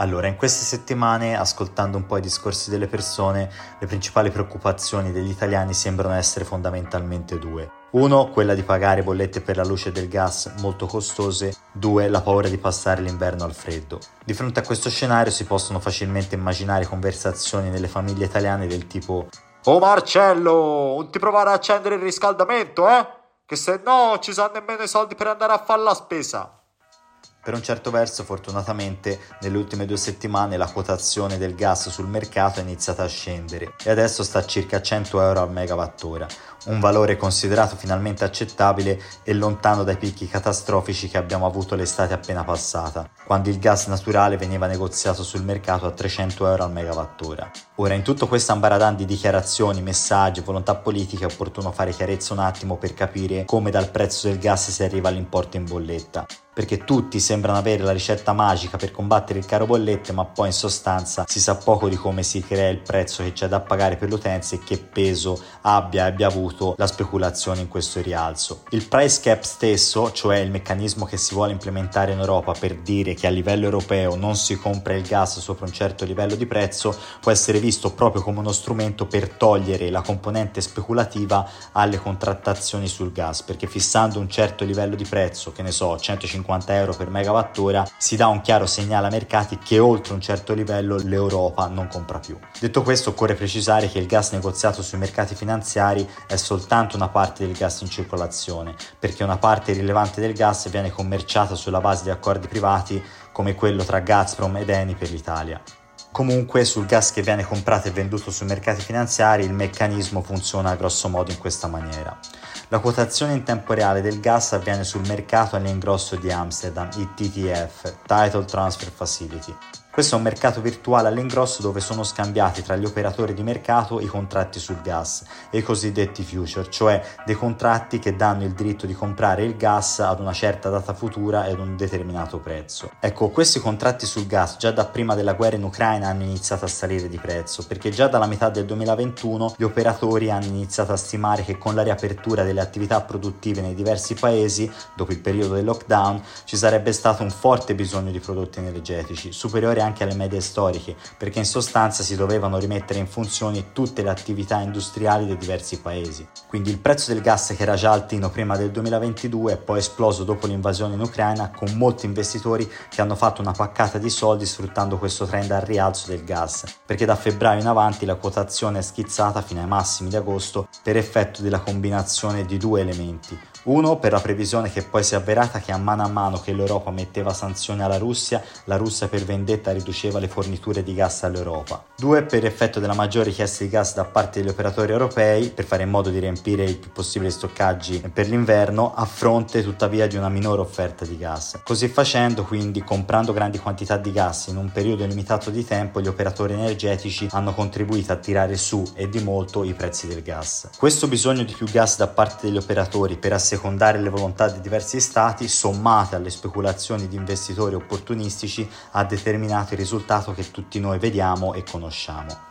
Allora, in queste settimane, ascoltando un po' i discorsi delle persone, le principali preoccupazioni degli italiani sembrano essere fondamentalmente due. Uno, quella di pagare bollette per la luce del gas molto costose. Due, la paura di passare l'inverno al freddo. Di fronte a questo scenario si possono facilmente immaginare conversazioni nelle famiglie italiane del tipo Oh Marcello, non ti provare a accendere il riscaldamento, eh? Che se no ci sono nemmeno i soldi per andare a fare la spesa. Per un certo verso, fortunatamente, nelle ultime due settimane la quotazione del gas sul mercato è iniziata a scendere e adesso sta a circa 100 euro al megawattora, un valore considerato finalmente accettabile e lontano dai picchi catastrofici che abbiamo avuto l'estate appena passata, quando il gas naturale veniva negoziato sul mercato a 300 euro al megawattora. Ora, in tutto questo ambaradan di dichiarazioni, messaggi, volontà politiche è opportuno fare chiarezza un attimo per capire come dal prezzo del gas si arriva all'importo in bolletta perché tutti sembrano avere la ricetta magica per combattere il caro bollette, ma poi in sostanza si sa poco di come si crea il prezzo che c'è da pagare per l'utenza e che peso abbia abbia avuto la speculazione in questo rialzo. Il price cap stesso, cioè il meccanismo che si vuole implementare in Europa per dire che a livello europeo non si compra il gas sopra un certo livello di prezzo, può essere visto proprio come uno strumento per togliere la componente speculativa alle contrattazioni sul gas, perché fissando un certo livello di prezzo, che ne so, 150 50 euro per megawattora, si dà un chiaro segnale ai mercati che oltre un certo livello l'Europa non compra più. Detto questo, occorre precisare che il gas negoziato sui mercati finanziari è soltanto una parte del gas in circolazione, perché una parte rilevante del gas viene commerciata sulla base di accordi privati come quello tra Gazprom ed Eni per l'Italia. Comunque sul gas che viene comprato e venduto sui mercati finanziari il meccanismo funziona grosso modo in questa maniera. La quotazione in tempo reale del gas avviene sul mercato all'ingrosso di Amsterdam, il TTF, Title Transfer Facility, questo è un mercato virtuale all'ingrosso dove sono scambiati tra gli operatori di mercato i contratti sul gas e i cosiddetti future, cioè dei contratti che danno il diritto di comprare il gas ad una certa data futura ed un determinato prezzo. Ecco, questi contratti sul gas già da prima della guerra in Ucraina hanno iniziato a salire di prezzo, perché già dalla metà del 2021 gli operatori hanno iniziato a stimare che con la riapertura delle attività produttive nei diversi paesi, dopo il periodo del lockdown, ci sarebbe stato un forte bisogno di prodotti energetici, superiore anche alle medie storiche, perché in sostanza si dovevano rimettere in funzione tutte le attività industriali dei diversi paesi. Quindi il prezzo del gas che era già altino prima del 2022 è poi esploso dopo l'invasione in Ucraina con molti investitori che hanno fatto una paccata di soldi sfruttando questo trend al rialzo del gas, perché da febbraio in avanti la quotazione è schizzata fino ai massimi di agosto per effetto della combinazione di due elementi, uno, per la previsione che poi si è avverata che a mano a mano che l'Europa metteva sanzioni alla Russia, la Russia per vendetta riduceva le forniture di gas all'Europa. Due, per effetto della maggiore richiesta di gas da parte degli operatori europei, per fare in modo di riempire il più possibile stoccaggi per l'inverno, a fronte tuttavia di una minore offerta di gas. Così facendo, quindi, comprando grandi quantità di gas in un periodo limitato di tempo, gli operatori energetici hanno contribuito a tirare su e di molto i prezzi del gas. Questo bisogno di più gas da parte degli operatori per assicurare assecondare le volontà di diversi stati, sommate alle speculazioni di investitori opportunistici, ha determinato il risultato che tutti noi vediamo e conosciamo.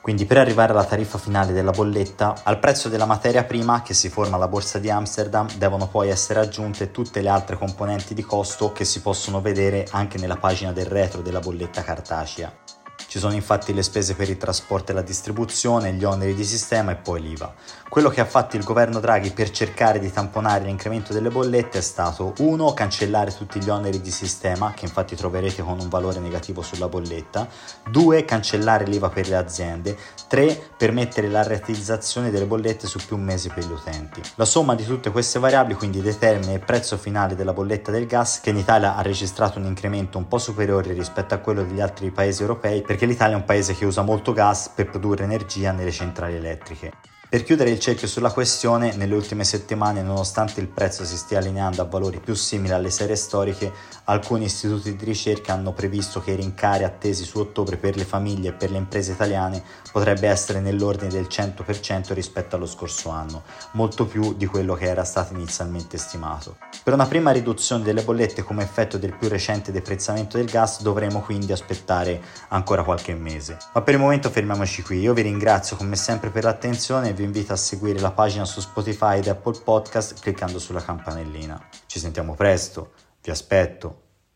Quindi per arrivare alla tariffa finale della bolletta, al prezzo della materia prima che si forma alla borsa di Amsterdam devono poi essere aggiunte tutte le altre componenti di costo che si possono vedere anche nella pagina del retro della bolletta cartacea. Ci sono infatti le spese per il trasporto e la distribuzione, gli oneri di sistema e poi l'IVA. Quello che ha fatto il governo Draghi per cercare di tamponare l'incremento delle bollette è stato 1. cancellare tutti gli oneri di sistema, che infatti troverete con un valore negativo sulla bolletta, 2. cancellare l'IVA per le aziende, 3. permettere la rateizzazione delle bollette su più mesi per gli utenti. La somma di tutte queste variabili quindi determina il prezzo finale della bolletta del gas che in Italia ha registrato un incremento un po' superiore rispetto a quello degli altri paesi europei perché l'Italia è un paese che usa molto gas per produrre energia nelle centrali elettriche. Per chiudere il cerchio sulla questione, nelle ultime settimane, nonostante il prezzo si stia allineando a valori più simili alle serie storiche, alcuni istituti di ricerca hanno previsto che i rincari attesi su ottobre per le famiglie e per le imprese italiane potrebbe essere nell'ordine del 100% rispetto allo scorso anno, molto più di quello che era stato inizialmente stimato. Per una prima riduzione delle bollette come effetto del più recente deprezzamento del gas dovremo quindi aspettare ancora qualche mese. Ma per il momento fermiamoci qui, io vi ringrazio come sempre per l'attenzione vi invito a seguire la pagina su Spotify ed Apple Podcast cliccando sulla campanellina. Ci sentiamo presto, vi aspetto.